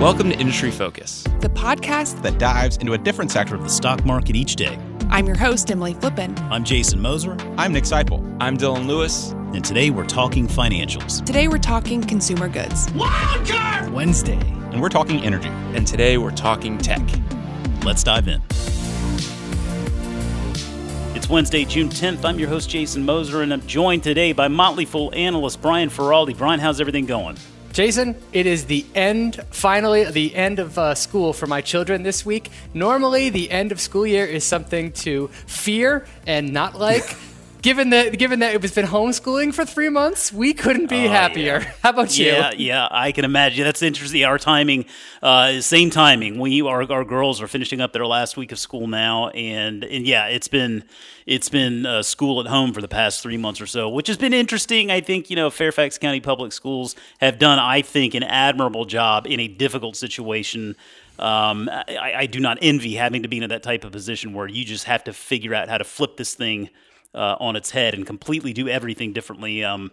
Welcome to Industry Focus, the podcast that dives into a different sector of the stock market each day. I'm your host, Emily Flippen. I'm Jason Moser. I'm Nick Sciple. I'm Dylan Lewis. And today we're talking financials. Today we're talking consumer goods. Wildcard Wednesday. And we're talking energy. And today we're talking tech. Let's dive in. It's Wednesday, June 10th. I'm your host, Jason Moser, and I'm joined today by Motley Fool analyst Brian Feroldi. Brian, how's everything going? Jason, it is the end, finally, the end of uh, school for my children this week. Normally, the end of school year is something to fear and not like. given that given that it was been homeschooling for three months, we couldn't be oh, happier. Yeah. How about you? Yeah, yeah, I can imagine. That's interesting. Our timing, uh, same timing. We our, our girls are finishing up their last week of school now, and and yeah, it's been it's been uh, school at home for the past three months or so, which has been interesting. I think you know Fairfax County Public Schools have done, I think, an admirable job in a difficult situation. Um, I, I do not envy having to be in that type of position where you just have to figure out how to flip this thing uh, on its head and completely do everything differently. Um,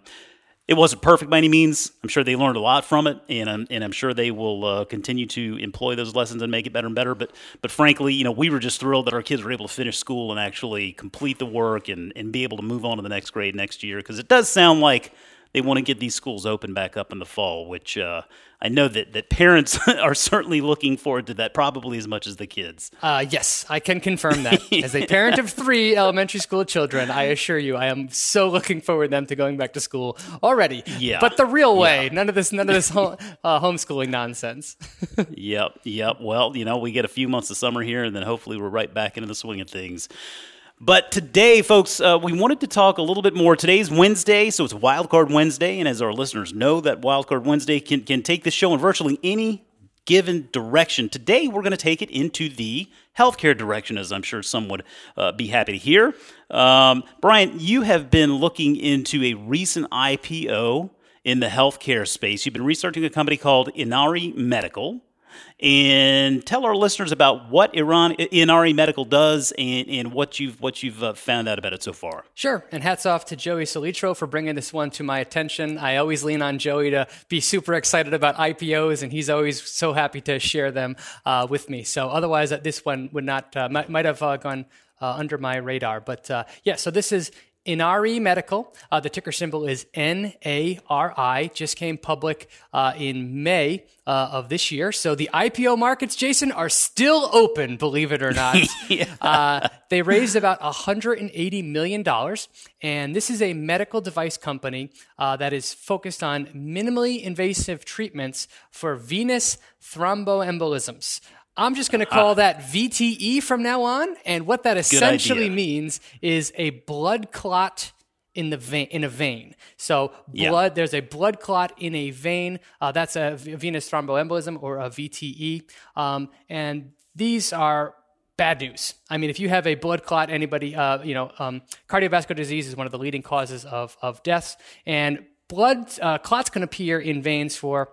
it wasn't perfect by any means. I'm sure they learned a lot from it, and I'm, and I'm sure they will uh, continue to employ those lessons and make it better and better. But but frankly, you know, we were just thrilled that our kids were able to finish school and actually complete the work and, and be able to move on to the next grade next year because it does sound like they want to get these schools open back up in the fall, which uh, I know that, that parents are certainly looking forward to that probably as much as the kids. Uh, yes, I can confirm that. As a parent of three elementary school children, I assure you, I am so looking forward them to going back to school already. Yeah, but the real way. Yeah. None of this, none of this home, uh, homeschooling nonsense. yep, yep. Well, you know, we get a few months of summer here, and then hopefully we're right back into the swing of things. But today, folks, uh, we wanted to talk a little bit more. Today's Wednesday, so it's Wildcard Wednesday. And as our listeners know, that Wildcard Wednesday can, can take the show in virtually any given direction. Today, we're going to take it into the healthcare direction, as I'm sure some would uh, be happy to hear. Um, Brian, you have been looking into a recent IPO in the healthcare space. You've been researching a company called Inari Medical and tell our listeners about what Iran Inari Medical does and, and what you've what you've uh, found out about it so far. Sure, and hats off to Joey Solitro for bringing this one to my attention. I always lean on Joey to be super excited about IPOs, and he's always so happy to share them uh, with me. So otherwise, uh, this one would not uh, might, might have uh, gone. Uh, under my radar. But uh, yeah, so this is Inari Medical. Uh, the ticker symbol is NARI. Just came public uh, in May uh, of this year. So the IPO markets, Jason, are still open, believe it or not. yeah. Uh, they raised about $180 million. And this is a medical device company uh, that is focused on minimally invasive treatments for venous thromboembolisms. I'm just going to call uh, that VTE from now on. And what that essentially means is a blood clot in the vein in a vein. So blood, yeah. there's a blood clot in a vein. Uh, that's a venous thromboembolism or a VTE. Um, and these are bad news. I mean, if you have a blood clot, anybody, uh, you know, um, cardiovascular disease is one of the leading causes of of deaths, and blood uh, clots can appear in veins for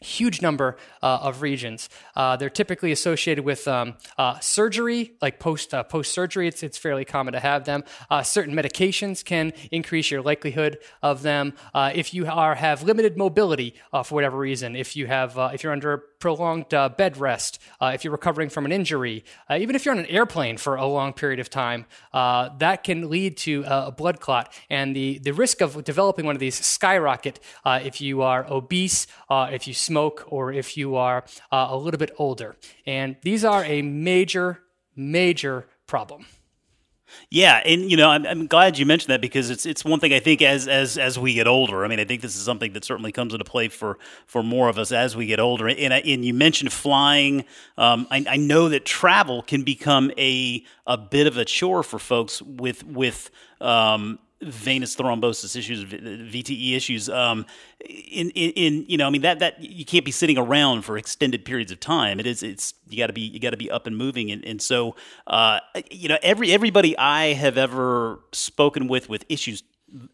huge number uh, of regions. Uh, they're typically associated with um, uh, surgery, like post uh, post surgery. It's it's fairly common to have them. Uh, certain medications can increase your likelihood of them. Uh, if you are have limited mobility for whatever reason, if you have if you're under prolonged bed rest, if you're recovering from an injury, even if you're on an airplane for a long period of time, that can lead to a blood clot. And the the risk of developing one of these skyrocket if you are obese, if you smoke or if you are uh, a little bit older. And these are a major, major problem. Yeah, and you know, I'm, I'm, glad you mentioned that because it's it's one thing I think as as as we get older. I mean, I think this is something that certainly comes into play for for more of us as we get older. And and you mentioned flying. Um, I, I know that travel can become a a bit of a chore for folks with with um, venous thrombosis issues, VTE issues. Um, in, in, in, you know, I mean that that you can't be sitting around for extended periods of time. It is, it's you got to be you got to be up and moving, and, and so uh, you know every everybody I have ever spoken with with issues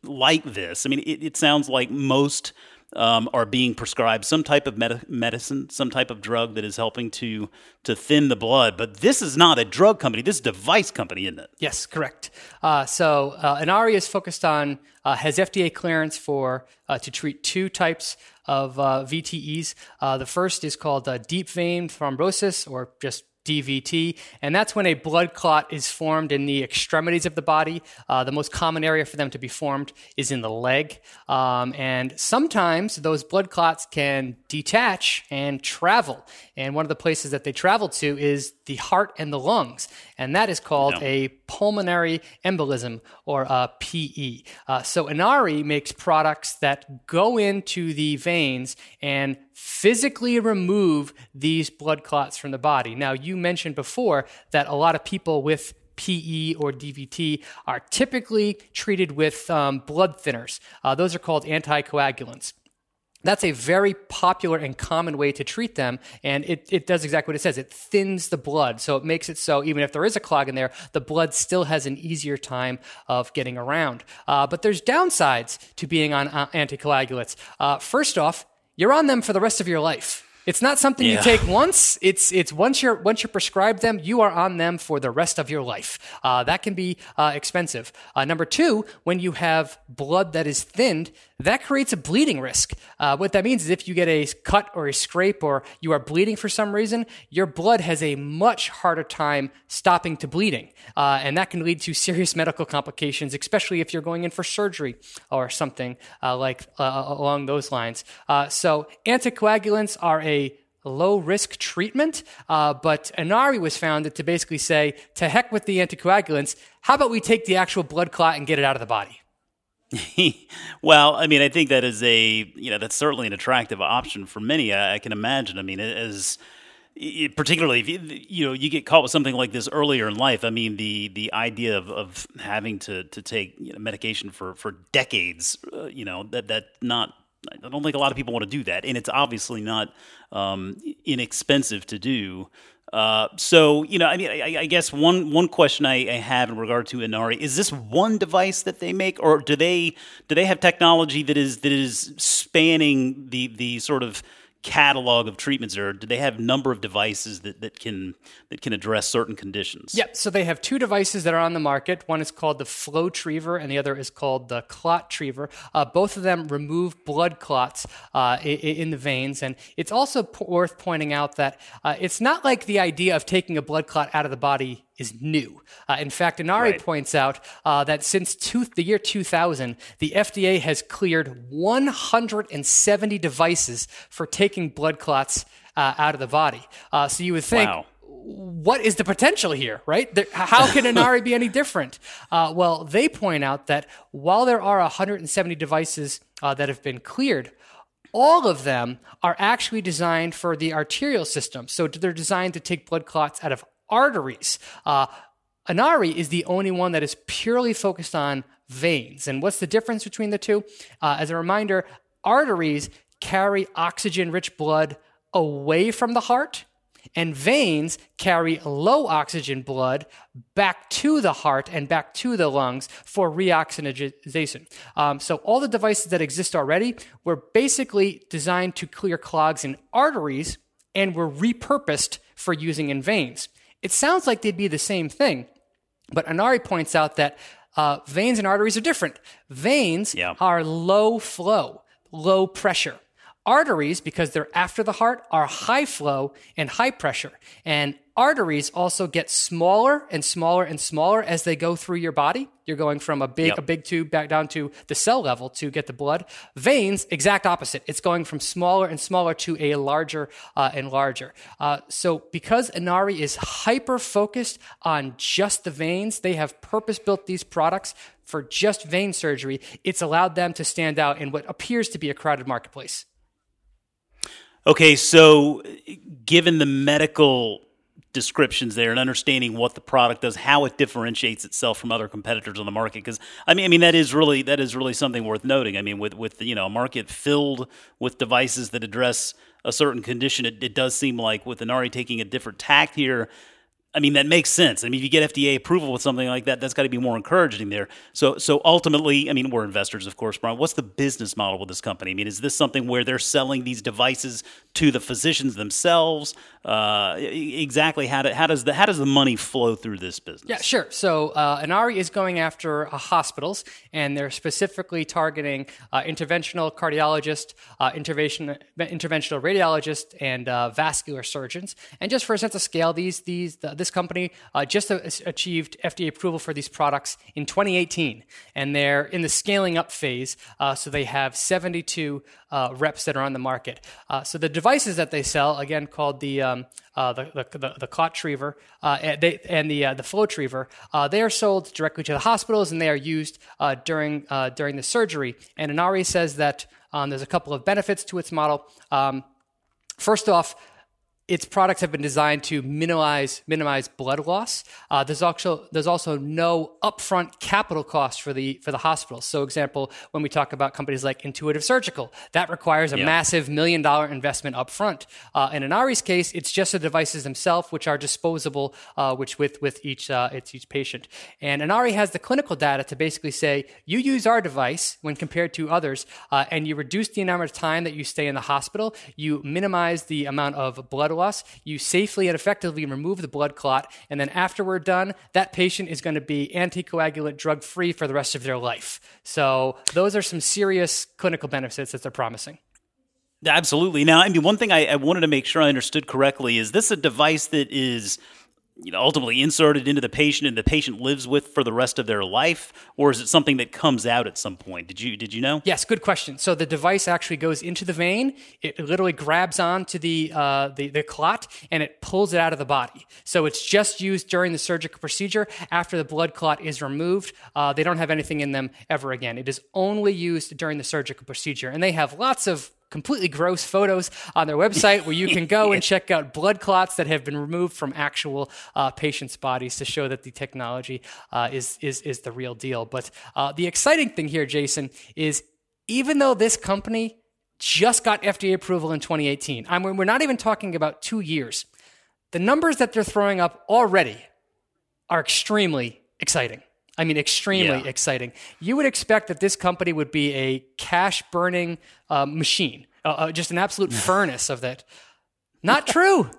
like this. I mean, it, it sounds like most um, are being prescribed some type of medi- medicine, some type of drug that is helping to to thin the blood. But this is not a drug company. This is a device company, isn't it? Yes, correct. Uh, so uh, is focused on uh, has FDA clearance for uh, to treat two types of uh, VTEs. Uh, the first is called deep vein thrombosis, or just DVT, and that's when a blood clot is formed in the extremities of the body. Uh, the most common area for them to be formed is in the leg. Um, and sometimes those blood clots can detach and travel. And one of the places that they travel to is the heart and the lungs. And that is called yeah. a pulmonary embolism or a PE. Uh, so Inari makes products that go into the veins and physically remove these blood clots from the body. Now, you mentioned before that a lot of people with PE or DVT are typically treated with um, blood thinners. Uh, those are called anticoagulants. That's a very popular and common way to treat them, and it, it does exactly what it says. It thins the blood, so it makes it so even if there is a clog in there, the blood still has an easier time of getting around. Uh, but there's downsides to being on uh, anticoagulants. Uh, first off, you're on them for the rest of your life. It's not something yeah. you take once. It's it's once you're once you prescribe them, you are on them for the rest of your life. Uh, that can be uh, expensive. Uh, number two, when you have blood that is thinned, that creates a bleeding risk. Uh, what that means is if you get a cut or a scrape or you are bleeding for some reason, your blood has a much harder time stopping to bleeding, uh, and that can lead to serious medical complications, especially if you're going in for surgery or something uh, like along those lines. so anticoagulants are a a low risk treatment, uh, but Inari was founded to basically say, to heck with the anticoagulants, how about we take the actual blood clot and get it out of the body? well, I mean, I think that is a, you know, that's certainly an attractive option for many. I, I can imagine. I mean, as it, particularly if you, you know you get caught with something like this earlier in life. I mean, the the idea of, of having to to take you know, medication for for decades, uh, you know, that that not I don't think a lot of people want to do that, and it's obviously not um, inexpensive to do. Uh, so you know, I mean, I, I, guess one one question I, I, have in regard to Inari is this one device that they make, or do they do they have technology that is that is spanning the the sort of catalog of treatments or do they have number of devices that, that can that can address certain conditions? Yep. so they have two devices that are on the market. One is called the FlowTriever and the other is called the ClotTriever uh, both of them remove blood clots uh, in, in, the veins. And it's also p- worth pointing out that uh, it's not like the idea of taking a blood clot out of the body is new. Uh, in fact, Inari right. points out uh, that since two, the year 2000, the FDA has cleared 170 devices for taking blood clots uh, out of the body. Uh, so you would think. Wow. What is the potential here, right? There, how can Inari be any different? Uh, well, they point out that while there are 170 devices uh, that have been cleared, all of them are actually designed for the arterial system. So they're designed to take blood clots out of arteries. Uh, Inari is the only one that is purely focused on veins. And what's the difference between the two? Uh, as a reminder, arteries carry oxygen rich blood away from the heart and veins carry low oxygen blood back to the heart and back to the lungs for reoxygenation. Um, so, all the devices that exist already were basically designed to clear clogs in arteries and were repurposed for using in veins. It sounds like they'd be the same thing, but Inari points out that uh, veins and arteries are different. Veins yeah. are low flow, low pressure. Arteries, because they're after the heart, are high flow and high pressure. And arteries also get smaller and smaller and smaller as they go through your body. You're going from a big, yep. a big tube back down to the cell level to get the blood. Veins, exact opposite. It's going from smaller and smaller to a larger uh, and larger. Uh, so because Inari is hyper focused on just the veins, they have purpose built these products for just vein surgery. It's allowed them to stand out in what appears to be a crowded marketplace. Okay, so given the medical descriptions there and understanding what the product does, how it differentiates itself from other competitors on the market. Because I mean, I mean that is really that is really something worth noting. I mean, with with you know a market filled with devices that address a certain condition, it, it does seem like with Inari taking a different tact here. I mean, that makes sense. I mean, if you get FDA approval with something like that, that's got to be more encouraging there. So, so ultimately, I mean, we're investors, of course, Brian. What's the business model with this company? I mean, is this something where they're selling these devices to the physicians themselves? Uh, exactly how, do, how does the how does the money flow through this business? Yeah, sure. So uh, Inari is going after uh, hospitals, and they're specifically targeting uh, interventional cardiologists, uh, intervention, interventional radiologists, and uh, vascular surgeons. And just for a sense of scale, these these the, this company uh, just achieved FDA approval for these products in 2018, and they're in the scaling up phase. so they have 72 reps that are on the market. so the devices that they sell, again called the um, uh, the, the, the, the uh, and, they, and the, uh, the FlowTriever, uh, they are sold directly to the hospitals and they are used uh, during, uh, during the surgery. And Inari says that um, there's a couple of benefits to its model. Um, first off, its products have been designed to minimize minimize blood loss. Uh, there's also there's also no upfront capital cost for the for the hospitals. So, example, when we talk about companies like Intuitive Surgical, that requires a yeah. massive million dollar investment upfront. Uh, and Inari's case, it's just the devices themselves, which are disposable, uh, which with with each uh, it's each patient. And Inari has the clinical data to basically say you use our device when compared to others, uh, and you reduce the amount of time that you stay in the hospital. You minimize the amount of blood loss, you safely and effectively remove the blood clot, and then after we're done, that patient is going to be anticoagulant drug free for the rest of their life. So those are some serious clinical benefits that they're promising. Absolutely. Now, I mean, one thing I, I wanted to make sure I understood correctly is this a device that is you know, ultimately inserted into the patient and the patient lives with for the rest of their life, or is it something that comes out at some point? Did you did you know? Yes, good question. So the device actually goes into the vein. It literally grabs onto the uh, the, the clot and it pulls it out of the body. So it's just used during the surgical procedure. After the blood clot is removed, uh, they don't have anything in them ever again. It is only used during the surgical procedure, and they have lots of completely gross photos on their website where you can go and check out blood clots that have been removed from actual uh, patients' bodies to show that the technology uh, is, is, is the real deal. But uh, the exciting thing here, Jason, is even though this company just got FDA approval in 2018, I mean, we're not even talking about two years, the numbers that they're throwing up already are extremely exciting. I mean, extremely yeah. exciting. You would expect that this company would be a cash burning uh, machine, uh, uh, just an absolute furnace of that. Not true.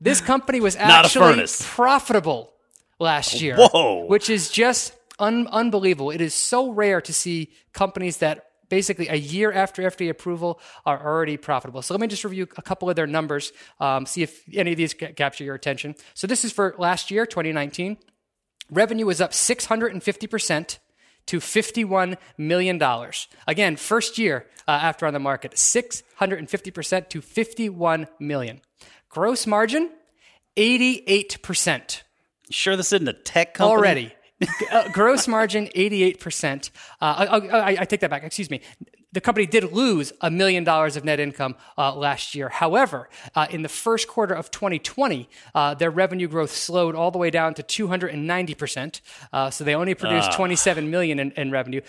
This company was actually profitable last year, Whoa. which is just un- unbelievable. It is so rare to see companies that basically a year after FDA approval are already profitable. So let me just review a couple of their numbers, um, see if any of these capture your attention. So this is for last year, 2019. Revenue was up 650% to $51 million. Again, first year uh, after on the market, 650% to 51 million. Gross margin, 88%. You sure this isn't a tech company? Already. uh, gross margin 88%. Uh, I, I, I, take that back. Excuse me the company did lose a million dollars of net income uh, last year. However, uh, in the first quarter of 2020, uh, their revenue growth slowed all the way down to 290 percent. Uh, so they only produced ah. 27 million in, in revenue.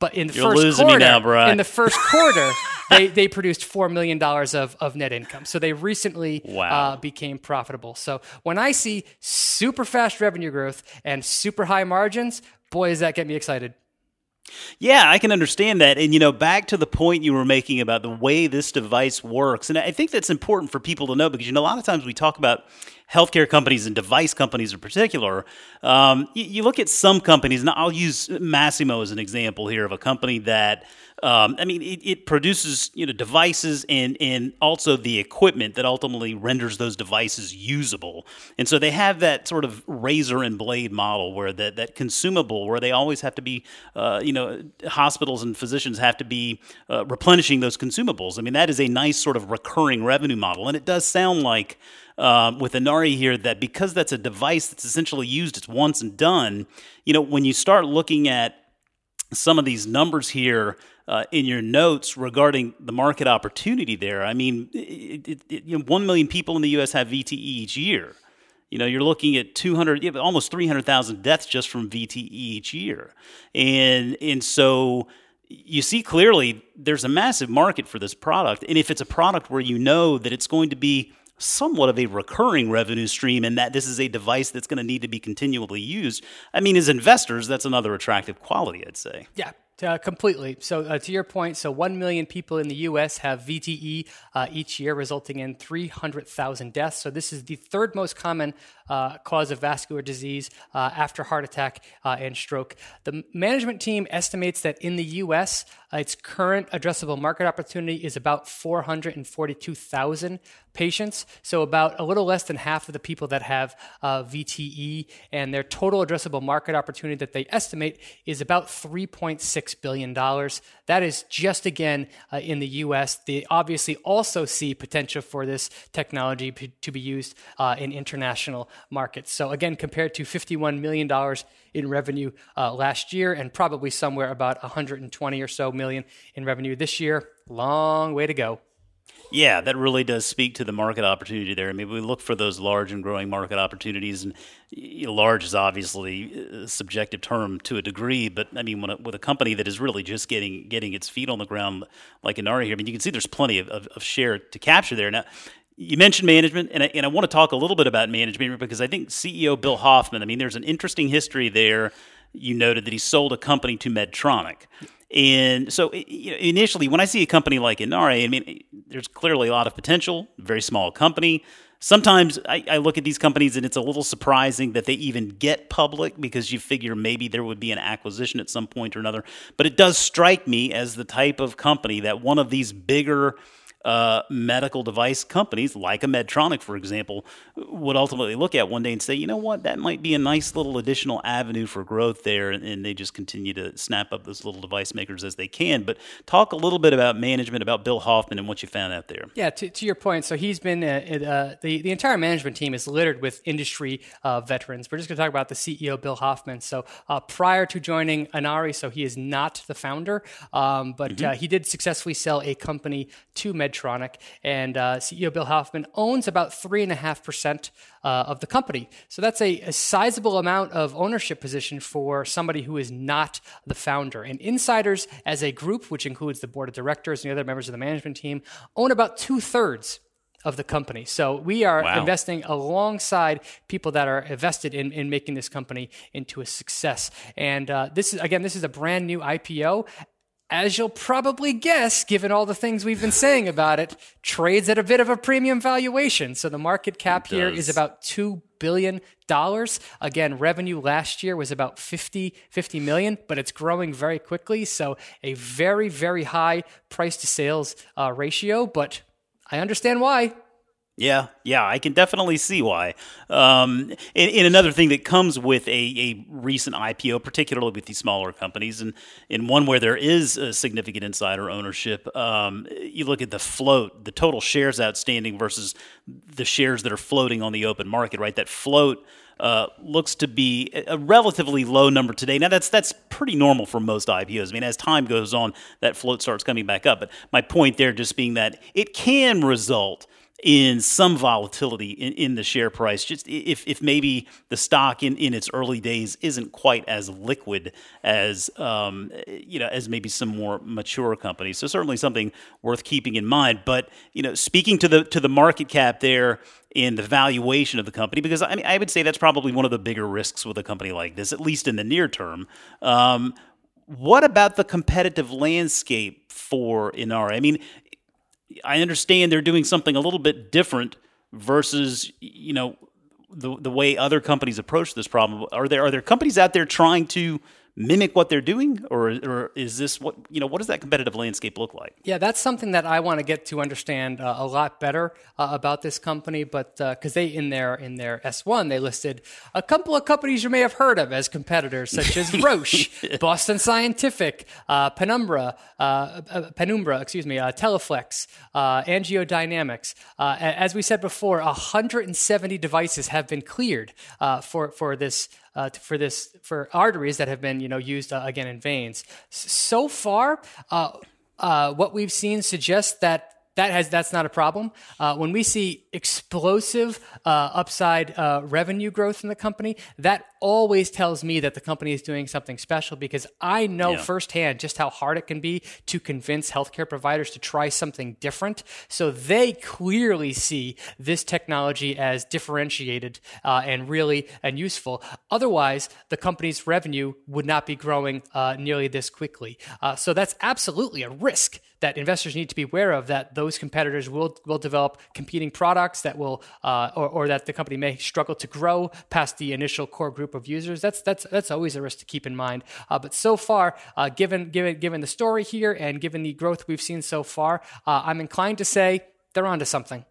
But in the You're first quarter, now, in the first quarter, they, they produced four million dollars of, of net income. So they recently wow. uh, became profitable. So when I see super fast revenue growth and super high margins, boy, does that get me excited. Yeah, I can understand that. And, you know, back to the point you were making about the way this device works. And I think that's important for people to know because, you know, a lot of times we talk about healthcare companies and device companies in particular. Um, you, you, look at some companies, and I'll use Masimo as an example here of a company that um, I mean, it, it, produces you know devices and and also the equipment that ultimately renders those devices usable. And so they have that sort of razor and blade model where that that consumable where they always have to be uh, you know hospitals and physicians have to be uh, replenishing those consumables. I mean, that is a nice sort of recurring revenue model, and it does sound like. Um, with Inari here, that because that's a device that's essentially used, it's once and done. You know, when you start looking at some of these numbers here uh, in your notes regarding the market opportunity there. I mean, it, it, it, you know, 1 million people in the U.S. have VTE each year. You know, you're looking at 200, almost 300,000 deaths just from VTE each year. And, and so you see clearly there's a massive market for this product. And if it's a product where you know that it's going to be somewhat of a recurring revenue stream and that this is a device that's going to need to be continually used. I mean, as investors, that's another attractive quality, I'd say. Yeah, uh, completely. So, uh, to your point, so 1 million people in the U.S. have VTE uh, each year, resulting in 300,000 deaths. So, this is the third most common uh, cause of vascular disease uh, after heart attack uh, and stroke. The management team estimates that in the U.S., its current addressable market opportunity is about 442,000 patients. So, about a little less than half of the people that have VTE, and their total addressable market opportunity that they estimate is about 3.6 $6 billion. That is just again uh, in the US. They obviously also see potential for this technology p- to be used uh, in international markets. So, again, compared to $51 million in revenue uh, last year and probably somewhere about 120 or so million in revenue this year, long way to go. Yeah, that really does speak to the market opportunity there. I mean, we look for those large and growing market opportunities, and large is obviously a subjective term to a degree. But I mean, a, with a company that is really just getting getting its feet on the ground, like Inari here, I mean, you can see there's plenty of, of, of share to capture there. Now, you mentioned management, and I, and I want to talk a little bit about management because I think CEO Bill Hoffman. I mean, there's an interesting history there. You noted that he sold a company to Medtronic. And so initially, when I see a company like Inari, I mean, there's clearly a lot of potential, very small company. Sometimes I, I, look at these companies and it's a little surprising that they even get public because you figure maybe there would be an acquisition at some point or another. But it does strike me as the type of company that one of these bigger uh, medical device companies, like a Medtronic, for example, would ultimately look at one day and say, you know what, that might be a nice little additional avenue for growth there. And, and they just continue to snap up those little device makers as they can. But talk a little bit about management, about Bill Hoffman and what you found out there. Yeah, to, to your point. So he's been, uh, uh, the, the entire management team is littered with industry uh, veterans. We're just going to talk about the CEO, Bill Hoffman. So uh, prior to joining Inari, so he is not the founder, um, but mm-hmm. Uh, he did successfully sell a company to Medtronic Medtronic, and uh, CEO Bill Hoffman owns about 3.5% uh, of the company. So that's a, a, sizable amount of ownership position for somebody who is not the founder. And insiders, as a group, which includes the board of directors and the other members of the management team, own about two thirds of the company. So we are wow. investing alongside people that are invested in, in making this company into a success. And uh, this is, again, this is a brand new IPO as you'll probably guess, given all the things we've been saying about it, trades at a bit of a premium valuation. So the market cap here is about $2 billion. Again, revenue last year was about 50, 50 million, but it's growing very quickly. So a very, very high price to sales uh, ratio, but I understand why. Yeah, yeah, I can definitely see why. Um, and, and, another thing that comes with a, a, recent IPO, particularly with these smaller companies, and in one where there is a significant insider ownership, um, you look at the float, the total shares outstanding versus the shares that are floating on the open market, right? That float. Uh, looks to be a relatively low number today. Now that's that's pretty normal for most IPOs. I mean, as time goes on, that float starts coming back up. But my point there just being that it can result in some volatility in, in the share price. Just if, if maybe the stock in, in its early days isn't quite as liquid as um, you know as maybe some more mature companies. So certainly something worth keeping in mind. But you know, speaking to the to the market cap there in the valuation of the company because I mean I would say that's probably one of the bigger risks with a company like this, at least in the near term. Um, what about the competitive landscape for Inari? I mean, I understand they're doing something a little bit different versus you know the the way other companies approach this problem. Are there are there companies out there trying to mimic what they're doing, or, or is this what you know? What does that competitive landscape look like? Yeah, that's something that I want to get to understand uh, a lot better uh, about this company. But because uh, they in their in their S one they listed a couple of companies you may have heard of as competitors, such as Roche, Boston Scientific, uh, Penumbra, uh, uh, Penumbra, excuse me, Teleflex, AngioDynamics. as we said before, 170 devices have been cleared for for this uh, for this for arteries that have been you know used uh, again in veins. So far, uh, uh, what we've seen suggests that that has that's not a problem. Uh, when we see explosive uh, upside uh, revenue growth in the company, that always tells me that the company is doing something special because I know Yeah. firsthand just how hard it can be to convince healthcare providers to try something different. So they clearly see this technology as differentiated uh, and really and useful. Otherwise, the company's revenue would not be growing uh, nearly this quickly. Uh, so that's absolutely a risk that investors need to be aware of that those competitors will will develop competing products that will uh, or, or that the company may struggle to grow past the initial core group of users. That's that's that's always a risk to keep in mind. Uh, but so far, uh, given given given the story here and given the growth we've seen so far, uh, I'm inclined to say they're onto something.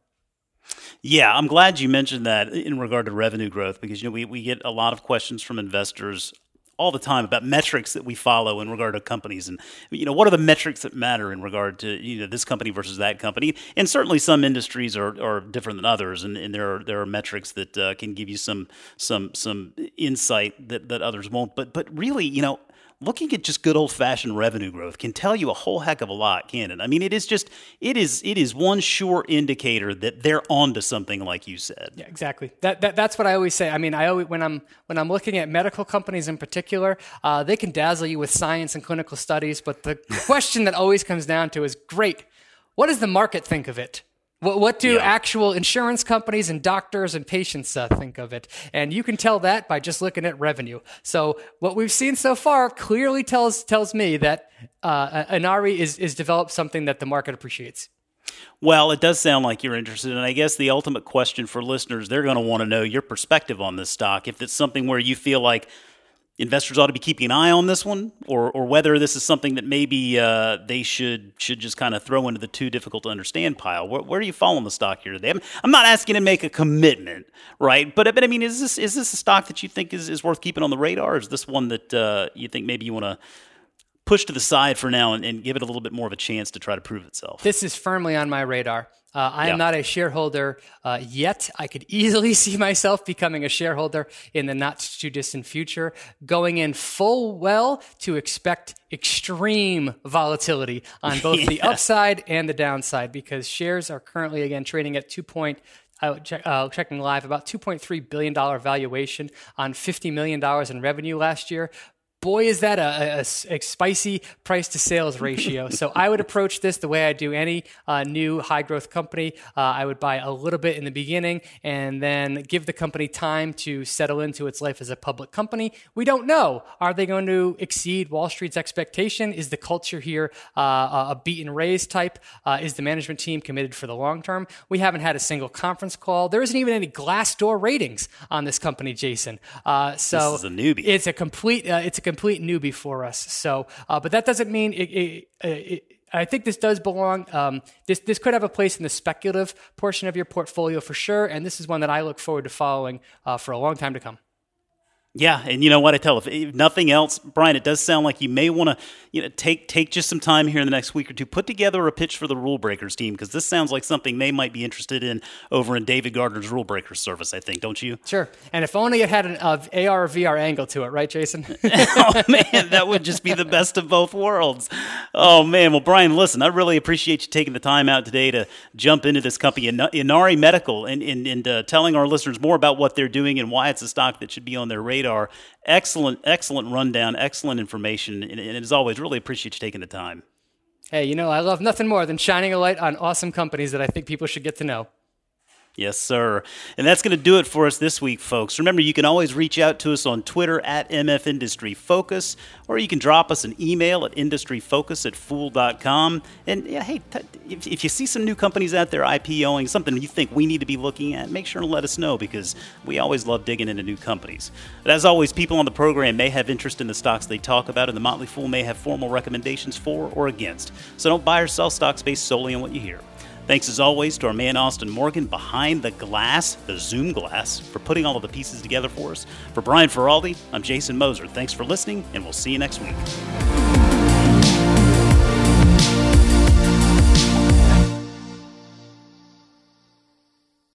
Yeah, I'm glad you mentioned that in regard to revenue growth because you know we, we get a lot of questions from investors all the time about metrics that we follow in regard to companies. And you know what are the metrics that matter in regard to you know this company versus that company? And certainly some industries are, are different than others. And, and there are there are metrics that uh, can give you some some some insight that, that others won't. But but really you know looking at just good old fashioned revenue growth can tell you a whole heck of a lot, can it? I mean, it is just it is it is one sure indicator that they're onto something, like you said. Yeah, exactly. That, that that's what I always say. I mean, I always when I'm when I'm looking at medical companies in particular, uh, they can dazzle you with science and clinical studies, but the question that always comes down to is, great, what does the market think of it? What, what do Yeah. actual insurance companies and doctors and patients uh, think of it? And you can tell that by just looking at revenue. So what we've seen so far clearly tells tells me that uh, Inari is is developed something that the market appreciates. Well, it does sound like you're interested, and I guess the ultimate question for listeners, they're going to want to know your perspective on this stock. If it's something where you feel like investors ought to be keeping an eye on this one, or or whether this is something that maybe uh, they should should just kind of throw into the too difficult to understand pile. Where, where are you following the stock here today? I'm, I'm not asking to make a commitment, right? But but I mean, is this is this a stock that you think is, is worth keeping on the radar? Is this one that uh, you think maybe you want to push to the side for now and, and give it a little bit more of a chance to try to prove itself? This is firmly on my radar. Uh, I Yeah. am not a shareholder uh, yet. I could easily see myself becoming a shareholder in the not too distant future, going in full well to expect extreme volatility on both the upside and the downside because shares are currently, again, trading at 2. Point, uh, check, uh, checking live, about $2.3 billion valuation on $50 million in revenue last year boy, is that a spicy price to sales ratio. so I would approach this the way I do any uh, new high growth company. Uh, I would buy a little bit in the beginning and then give the company time to settle into its life as a public company. We don't know. Are they going to exceed Wall Street's expectation? Is the culture here uh, a a beat and raise type? Uh, is the management team committed for the long term? We haven't had a single conference call. There isn't even any Glassdoor ratings on this company, Jason. Uh, so This is a newbie. it's a complete uh, it's a complete newbie for us. So, uh, but that doesn't mean it. it, it I think this does belong. Um, this this could have a place in the speculative portion of your portfolio for sure, and this is one that I look forward to following uh, for a long time to come. Yeah, and you know what I tell if, if nothing else, Brian, it does sound like you may want to you know take take just some time here in the next week or two, put together a pitch for the Rule Breakers team because this sounds like something they might be interested in over in David Gardner's Rule Breakers service. I think, don't you? Sure, and if only it had an uh, AR or VR angle to it, right, Jason? oh man, that would just be the best of both worlds. Oh man, well Brian, listen, I really appreciate you taking the time out today to jump into this company, In- Inari Medical, and and, and uh, telling our listeners more about what they're doing and why it's a stock that should be on their radar. Excellent, excellent rundown, excellent information, and, and as always, really appreciate you taking the time. hey, you know I love nothing more than shining a light on awesome companies that I think people should get to know. Yes, sir. And that's going to do it for us this week, folks. Remember, you can always reach out to us on Twitter at MF Industry Focus, or you can drop us an email at industryfocus at fool.com. And yeah, hey, if, if you see some new companies out there IPOing, something you think we need to be looking at, make sure to let us know because we always love digging into new companies. But as always, people on the program may have interest in the stocks they talk about, and the Motley Fool may have formal recommendations for or against. So don't buy or sell stocks based solely on what you hear. Thanks as always to our man Austin Morgan behind the glass, the Zoom glass, for putting all of the pieces together for us. For Brian Feroldi, I'm Jason Moser. Thanks for listening, and we'll see you next week.